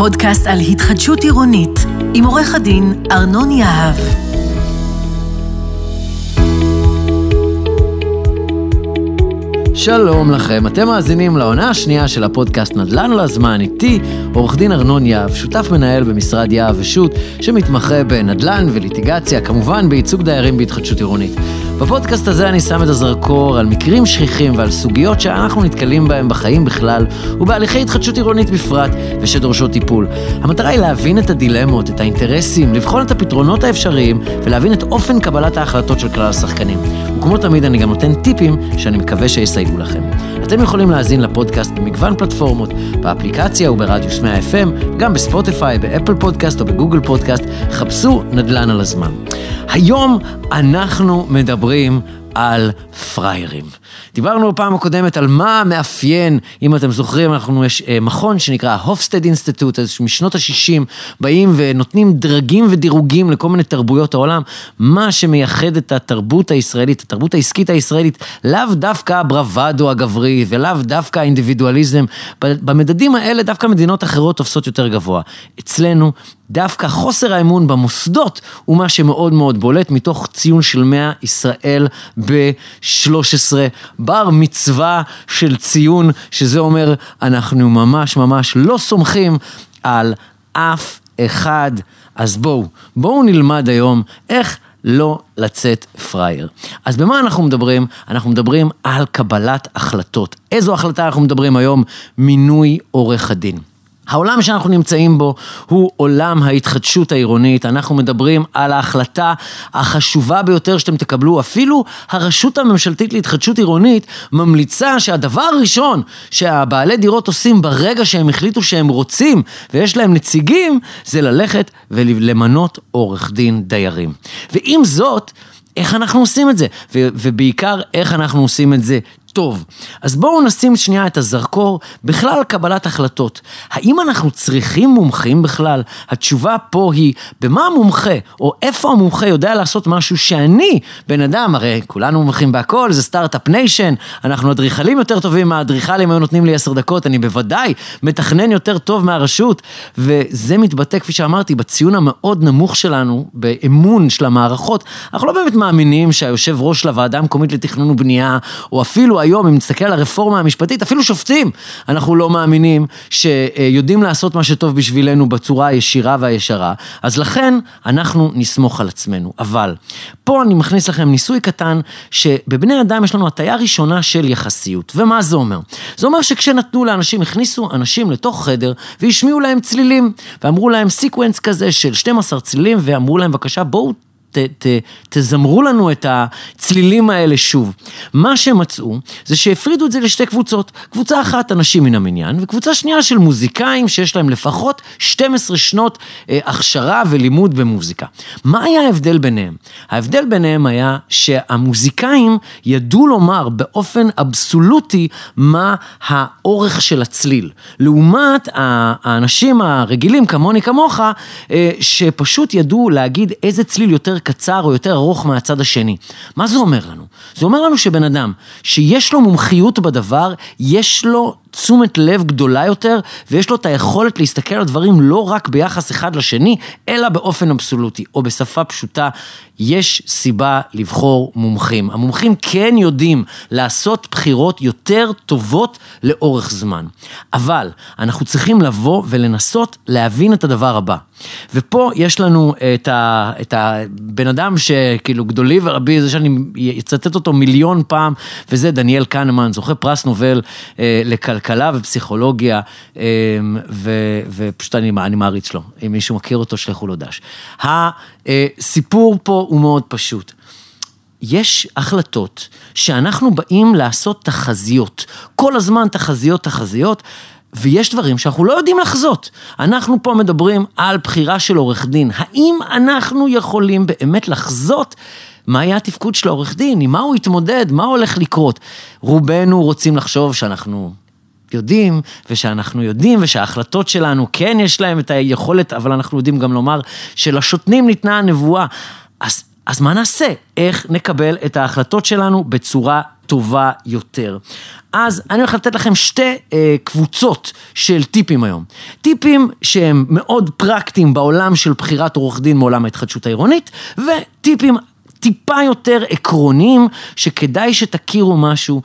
פודקאסט על התחדשות עירונית, עם עורך הדין ארנון יהב. שלום לכם, אתם מאזינים לעונה השנייה של הפודקאסט נדל"ן על הזמן, איתי עורך דין ארנון יהב, שותף מנהל במשרד יהב ושות' שמתמחה בנדל"ן וליטיגציה, כמובן בייצוג דיירים בהתחדשות עירונית. בפודקאסט הזה אני שם את הזרקור על מקרים שכיחים ועל סוגיות שאנחנו נתקלים בהם בחיים בכלל ובהליכי התחדשות עירונית בפרט ושדורשות טיפול. המטרה היא להבין את הדילמות, את האינטרסים, לבחון את הפתרונות האפשריים ולהבין את אופן קבלת ההחלטות של כלל השחקנים. וכמו תמיד אני גם נותן טיפים שאני מקווה שיסייעו לכם. אתם יכולים להאזין לפודקאסט במגוון פלטפורמות, באפליקציה וברדיוס 100 FM, גם בספוטיפיי, באפל פודקאסט או בגוגל פודקאסט, חפשו נדל"ן על הזמן. היום אנחנו מדברים על פריירים. דיברנו בפעם הקודמת על מה מאפיין, אם אתם זוכרים, אנחנו, יש אה, מכון שנקרא הופסטד אינסטיטוט, אז משנות ה-60 באים ונותנים דרגים ודירוגים לכל מיני תרבויות העולם, מה שמייחד את התרבות הישראלית, התרבות העסקית הישראלית, לאו דווקא הברוואדו הגברי ולאו דווקא האינדיבידואליזם, במדדים האלה דווקא מדינות אחרות תופסות יותר גבוה. אצלנו דווקא חוסר האמון במוסדות הוא מה שמאוד מאוד בולט מתוך ציון של 100 ישראל ב-13 בר מצווה של ציון, שזה אומר אנחנו ממש ממש לא סומכים על אף אחד. אז בואו, בואו נלמד היום איך לא לצאת פראייר. אז במה אנחנו מדברים? אנחנו מדברים על קבלת החלטות. איזו החלטה אנחנו מדברים היום? מינוי עורך הדין. העולם שאנחנו נמצאים בו הוא עולם ההתחדשות העירונית, אנחנו מדברים על ההחלטה החשובה ביותר שאתם תקבלו, אפילו הרשות הממשלתית להתחדשות עירונית ממליצה שהדבר הראשון שהבעלי דירות עושים ברגע שהם החליטו שהם רוצים ויש להם נציגים, זה ללכת ולמנות עורך דין דיירים. ועם זאת, איך אנחנו עושים את זה, ובעיקר איך אנחנו עושים את זה טוב. אז בואו נשים שנייה את הזרקור בכלל קבלת החלטות. האם אנחנו צריכים מומחים בכלל? התשובה פה היא, במה המומחה, או איפה המומחה יודע לעשות משהו שאני, בן אדם, הרי כולנו מומחים בהכל, זה start-up nation, אנחנו אדריכלים יותר טובים מהאדריכלים, היו נותנים לי עשר דקות, אני בוודאי מתכנן יותר טוב מהרשות, וזה מתבטא, כפי שאמרתי, בציון המאוד נמוך שלנו, באמון של המערכות. אנחנו לא באמת מאמינים שהיושב ראש של הוועדה המקומית לתכנון ובנייה, או אפילו היום, אם נסתכל על הרפורמה המשפטית, אפילו שופטים, אנחנו לא מאמינים שיודעים לעשות מה שטוב בשבילנו בצורה הישירה והישרה, אז לכן אנחנו נסמוך על עצמנו. אבל פה אני מכניס לכם ניסוי קטן, שבבני אדם יש לנו הטיה ראשונה של יחסיות. ומה זה אומר? זה אומר שכשנתנו לאנשים, הכניסו אנשים לתוך חדר והשמיעו להם צלילים, ואמרו להם sequence כזה של 12 צלילים, ואמרו להם בבקשה בואו ת, ת, תזמרו לנו את הצלילים האלה שוב. מה שהם מצאו זה שהפרידו את זה לשתי קבוצות. קבוצה אחת אנשים מן המניין וקבוצה שנייה של מוזיקאים שיש להם לפחות 12 שנות אה, הכשרה ולימוד במוזיקה. מה היה ההבדל ביניהם? ההבדל ביניהם היה שהמוזיקאים ידעו לומר באופן אבסולוטי מה האורך של הצליל. לעומת האנשים הרגילים כמוני כמוך, אה, שפשוט ידעו להגיד איזה צליל יותר קצר או יותר ארוך מהצד השני. מה זה אומר לנו? זה אומר לנו שבן אדם שיש לו מומחיות בדבר, יש לו תשומת לב גדולה יותר, ויש לו את היכולת להסתכל על דברים לא רק ביחס אחד לשני, אלא באופן אבסולוטי, או בשפה פשוטה, יש סיבה לבחור מומחים. המומחים כן יודעים לעשות בחירות יותר טובות לאורך זמן. אבל אנחנו צריכים לבוא ולנסות להבין את הדבר הבא. ופה יש לנו את, ה, את הבן אדם שכאילו גדולי ורבי, זה שאני אצטט אותו מיליון פעם, וזה דניאל קנמן, זוכה פרס נובל אה, לכלכלה ופסיכולוגיה, אה, ו, ופשוט אני, אני מעריץ לו. אם מישהו מכיר אותו, שלחו לו דש. הסיפור פה הוא מאוד פשוט. יש החלטות שאנחנו באים לעשות תחזיות, כל הזמן תחזיות, תחזיות, ויש דברים שאנחנו לא יודעים לחזות. אנחנו פה מדברים על בחירה של עורך דין. האם אנחנו יכולים באמת לחזות מה יהיה התפקוד של העורך דין, עם מה הוא יתמודד, מה הולך לקרות? רובנו רוצים לחשוב שאנחנו יודעים, ושאנחנו יודעים, ושההחלטות שלנו כן יש להם את היכולת, אבל אנחנו יודעים גם לומר שלשוטנים ניתנה הנבואה. אז, אז מה נעשה? איך נקבל את ההחלטות שלנו בצורה טובה יותר? אז אני הולך לתת לכם שתי אה, קבוצות של טיפים היום. טיפים שהם מאוד פרקטיים בעולם של בחירת עורך דין מעולם ההתחדשות העירונית, וטיפים טיפה יותר עקרוניים, שכדאי שתכירו משהו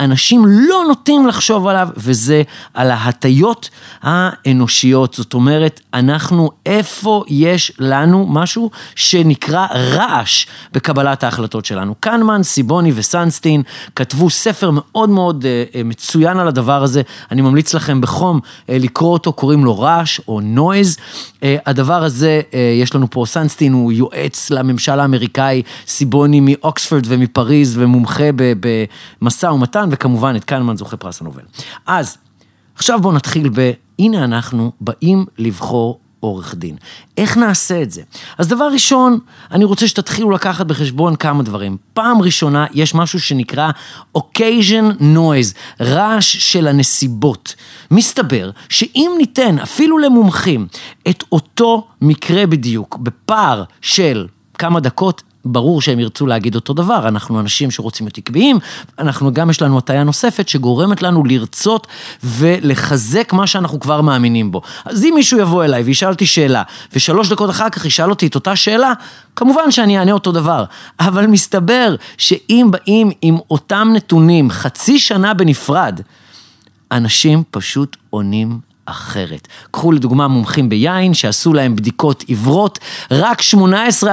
שאנשים לא נוטים לחשוב עליו, וזה על ההטיות האנושיות. זאת אומרת, אנחנו, איפה יש לנו משהו שנקרא רעש בקבלת ההחלטות שלנו. קנמן, סיבוני וסנסטין כתבו ספר מאוד מאוד uh, מצוין על הדבר הזה, אני ממליץ לכם בחום uh, לקרוא אותו, קוראים לו רעש או נויז. הדבר הזה, יש לנו פה, סנסטין הוא יועץ לממשל האמריקאי, סיבוני מאוקספורד ומפריז ומומחה במשא ומתן, וכמובן את קנמן זוכה פרס הנובל. אז, עכשיו בואו נתחיל ב... הנה אנחנו באים לבחור עורך דין. איך נעשה את זה? אז דבר ראשון, אני רוצה שתתחילו לקחת בחשבון כמה דברים. פעם ראשונה, יש משהו שנקרא occasion noise, רעש של הנסיבות. מסתבר שאם ניתן אפילו למומחים את אותו מקרה בדיוק, בפער של כמה דקות, ברור שהם ירצו להגיד אותו דבר, אנחנו אנשים שרוצים להיות עקביים, אנחנו גם יש לנו הטעיה נוספת שגורמת לנו לרצות ולחזק מה שאנחנו כבר מאמינים בו. אז אם מישהו יבוא אליי וישאל אותי שאלה, ושלוש דקות אחר כך ישאל אותי את אותה שאלה, כמובן שאני אענה אותו דבר. אבל מסתבר שאם באים עם אותם נתונים חצי שנה בנפרד, אנשים פשוט עונים אחרת. קחו לדוגמה מומחים ביין שעשו להם בדיקות עיוורות, רק 18%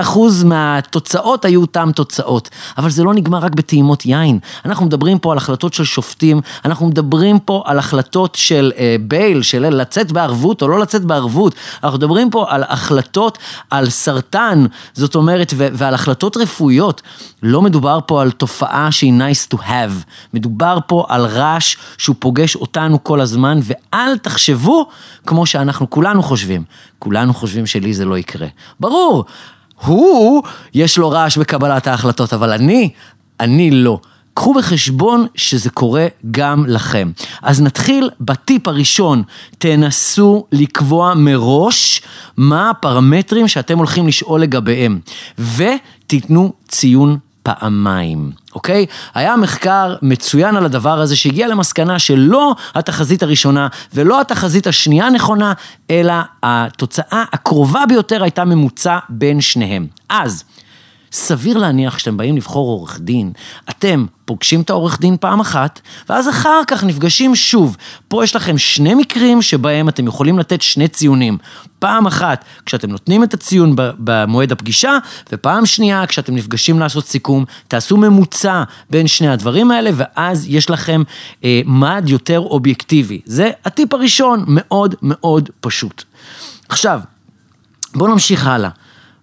מהתוצאות היו אותם תוצאות. אבל זה לא נגמר רק בטעימות יין. אנחנו מדברים פה על החלטות של שופטים, אנחנו מדברים פה על החלטות של אה, בייל, של לצאת בערבות או לא לצאת בערבות. אנחנו מדברים פה על החלטות על סרטן, זאת אומרת, ועל החלטות רפואיות. לא מדובר פה על תופעה שהיא nice to have, מדובר פה על רעש שהוא פוגש אותנו כל הזמן, ואל תחשבו כמו שאנחנו כולנו חושבים. כולנו חושבים שלי זה לא יקרה. ברור, הוא, יש לו רעש בקבלת ההחלטות, אבל אני, אני לא. קחו בחשבון שזה קורה גם לכם. אז נתחיל בטיפ הראשון, תנסו לקבוע מראש מה הפרמטרים שאתם הולכים לשאול לגביהם, ותיתנו ציון פעמיים, אוקיי? היה מחקר מצוין על הדבר הזה שהגיע למסקנה שלא התחזית הראשונה ולא התחזית השנייה נכונה, אלא התוצאה הקרובה ביותר הייתה ממוצע בין שניהם. אז, סביר להניח שאתם באים לבחור עורך דין, אתם פוגשים את העורך דין פעם אחת, ואז אחר כך נפגשים שוב. פה יש לכם שני מקרים שבהם אתם יכולים לתת שני ציונים. פעם אחת כשאתם נותנים את הציון במועד הפגישה, ופעם שנייה כשאתם נפגשים לעשות סיכום, תעשו ממוצע בין שני הדברים האלה, ואז יש לכם אה, מד יותר אובייקטיבי. זה הטיפ הראשון, מאוד מאוד פשוט. עכשיו, בואו נמשיך הלאה.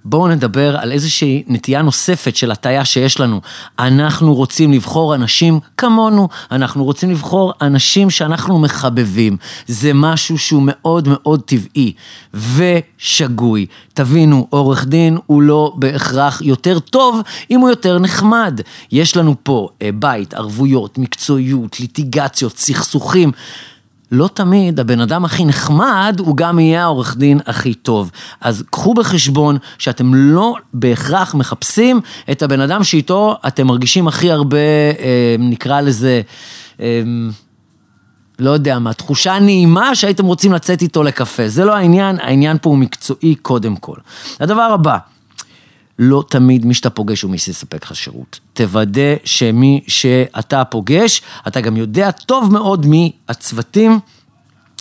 בואו נדבר על איזושהי נטייה נוספת של הטיה שיש לנו. אנחנו רוצים לבחור אנשים כמונו, אנחנו רוצים לבחור אנשים שאנחנו מחבבים. זה משהו שהוא מאוד מאוד טבעי ושגוי. תבינו, עורך דין הוא לא בהכרח יותר טוב אם הוא יותר נחמד. יש לנו פה אה, בית, ערבויות, מקצועיות, ליטיגציות, סכסוכים. לא תמיד הבן אדם הכי נחמד הוא גם יהיה העורך דין הכי טוב. אז קחו בחשבון שאתם לא בהכרח מחפשים את הבן אדם שאיתו אתם מרגישים הכי הרבה, אה, נקרא לזה, אה, לא יודע מה, תחושה נעימה שהייתם רוצים לצאת איתו לקפה. זה לא העניין, העניין פה הוא מקצועי קודם כל. הדבר הבא, לא תמיד מי שאתה פוגש הוא מי שיספק לך שירות. תוודא שמי שאתה פוגש, אתה גם יודע טוב מאוד מי הצוותים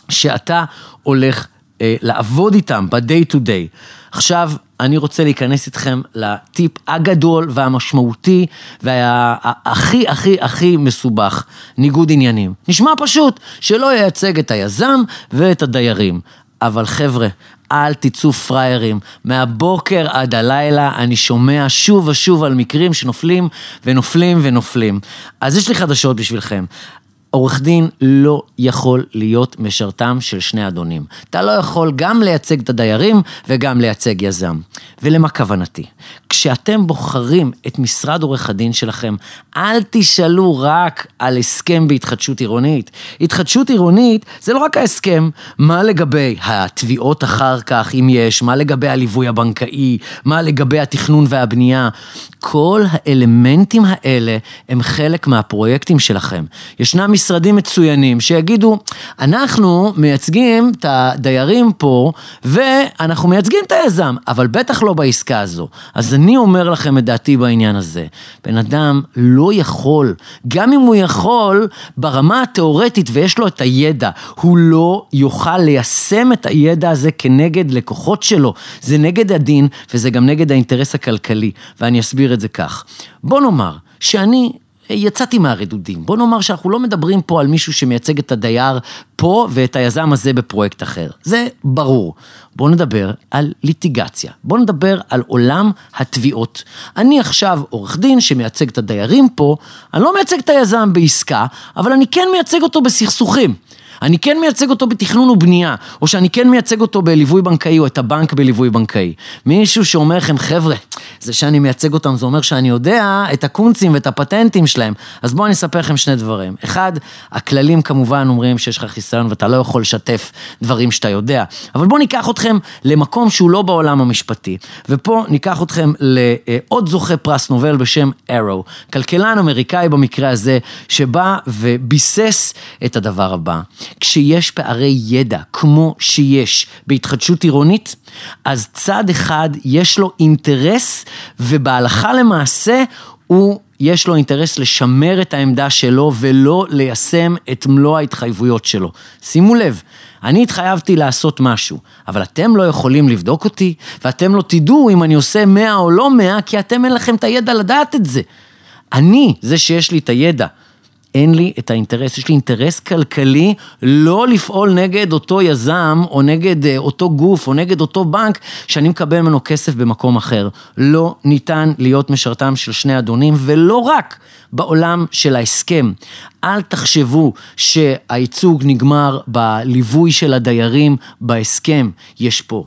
שאתה הולך אה, לעבוד איתם ב-day to day. עכשיו, אני רוצה להיכנס איתכם לטיפ הגדול והמשמעותי והכי הכי הכי מסובך, ניגוד עניינים. נשמע פשוט, שלא ייצג את היזם ואת הדיירים. אבל חבר'ה, אל תצאו פראיירים. מהבוקר עד הלילה אני שומע שוב ושוב על מקרים שנופלים ונופלים ונופלים. אז יש לי חדשות בשבילכם. עורך דין לא יכול להיות משרתם של שני אדונים. אתה לא יכול גם לייצג את הדיירים וגם לייצג יזם. ולמה כוונתי? כשאתם בוחרים את משרד עורך הדין שלכם, אל תשאלו רק על הסכם בהתחדשות עירונית. התחדשות עירונית זה לא רק ההסכם, מה לגבי התביעות אחר כך, אם יש, מה לגבי הליווי הבנקאי, מה לגבי התכנון והבנייה. כל האלמנטים האלה הם חלק מהפרויקטים שלכם. ישנם משרדים מצוינים שיגידו, אנחנו מייצגים את הדיירים פה ואנחנו מייצגים את היזם, אבל בטח לא בעסקה הזו. אז אני אומר לכם את דעתי בעניין הזה. בן אדם לא יכול, גם אם הוא יכול, ברמה התיאורטית ויש לו את הידע, הוא לא יוכל ליישם את הידע הזה כנגד לקוחות שלו. זה נגד הדין וזה גם נגד האינטרס הכלכלי, ואני אסביר את זה כך. בוא נאמר שאני יצאתי מהרדודים. בוא נאמר שאנחנו לא מדברים פה על מישהו שמייצג את הדייר פה ואת היזם הזה בפרויקט אחר. זה ברור. בוא נדבר על ליטיגציה. בוא נדבר על עולם התביעות. אני עכשיו עורך דין שמייצג את הדיירים פה, אני לא מייצג את היזם בעסקה, אבל אני כן מייצג אותו בסכסוכים. אני כן מייצג אותו בתכנון ובנייה, או שאני כן מייצג אותו בליווי בנקאי, או את הבנק בליווי בנקאי. מישהו שאומר לכם, חבר'ה, זה שאני מייצג אותם, זה אומר שאני יודע את הקונצים ואת הפטנטים שלהם. אז בואו אני אספר לכם שני דברים. אחד, הכללים כמובן אומרים שיש לך חיסיון ואתה לא יכול לשתף דברים שאתה יודע. אבל בואו ניקח אתכם למקום שהוא לא בעולם המשפטי. ופה ניקח אתכם לעוד זוכה פרס נובל בשם ארו, כלכלן אמריקאי במקרה הזה, שבא וביסס את הדבר הבא. כשיש פערי ידע, כמו שיש בהתחדשות עירונית, אז צד אחד יש לו אינטרס, ובהלכה למעשה הוא... יש לו אינטרס לשמר את העמדה שלו ולא ליישם את מלוא ההתחייבויות שלו. שימו לב, אני התחייבתי לעשות משהו, אבל אתם לא יכולים לבדוק אותי, ואתם לא תדעו אם אני עושה 100 או לא 100, כי אתם אין לכם את הידע לדעת את זה. אני, זה שיש לי את הידע, אין לי את האינטרס, יש לי אינטרס כלכלי לא לפעול נגד אותו יזם, או נגד אה, אותו גוף, או נגד אותו בנק, שאני מקבל ממנו כסף במקום אחר. לא ניתן להיות משרתם של שני אדונים, ולא רק בעולם של ההסכם. אל תחשבו שהייצוג נגמר בליווי של הדיירים בהסכם. יש פה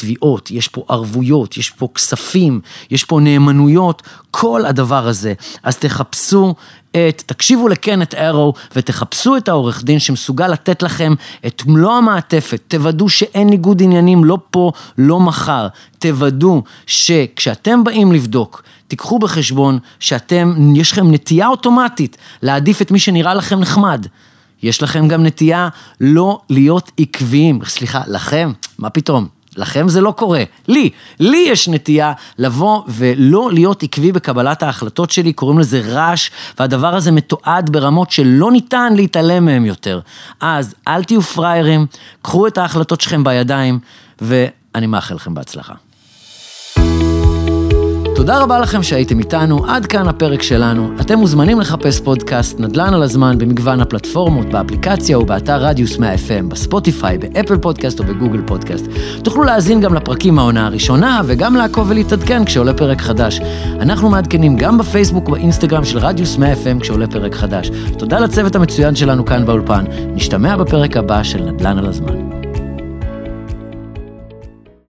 תביעות, יש פה ערבויות, יש פה כספים, יש פה נאמנויות, כל הדבר הזה. אז תחפשו את, תקשיבו לקנט ארו ותחפשו את העורך דין שמסוגל לתת לכם את מלוא המעטפת, תוודאו שאין ניגוד עניינים לא פה, לא מחר, תוודאו שכשאתם באים לבדוק, תיקחו בחשבון שאתם, יש לכם נטייה אוטומטית להעדיף את מי שנראה לכם נחמד. יש לכם גם נטייה לא להיות עקביים, סליחה, לכם, מה פתאום? לכם זה לא קורה. לי, לי יש נטייה לבוא ולא להיות עקבי בקבלת ההחלטות שלי, קוראים לזה רעש, והדבר הזה מתועד ברמות שלא ניתן להתעלם מהם יותר. אז אל תהיו פראיירים, קחו את ההחלטות שלכם בידיים, ואני מאחל לכם בהצלחה. תודה רבה לכם שהייתם איתנו, עד כאן הפרק שלנו. אתם מוזמנים לחפש פודקאסט נדל"ן על הזמן במגוון הפלטפורמות, באפליקציה ובאתר רדיוס 100 FM, בספוטיפיי, באפל פודקאסט או בגוגל פודקאסט. תוכלו להאזין גם לפרקים מהעונה הראשונה, וגם לעקוב ולהתעדכן כשעולה פרק חדש. אנחנו מעדכנים גם בפייסבוק ובאינסטגרם של רדיוס 100 FM כשעולה פרק חדש. תודה לצוות המצוין שלנו כאן באולפן. נשתמע בפרק הבא של נדל"ן על הזמן.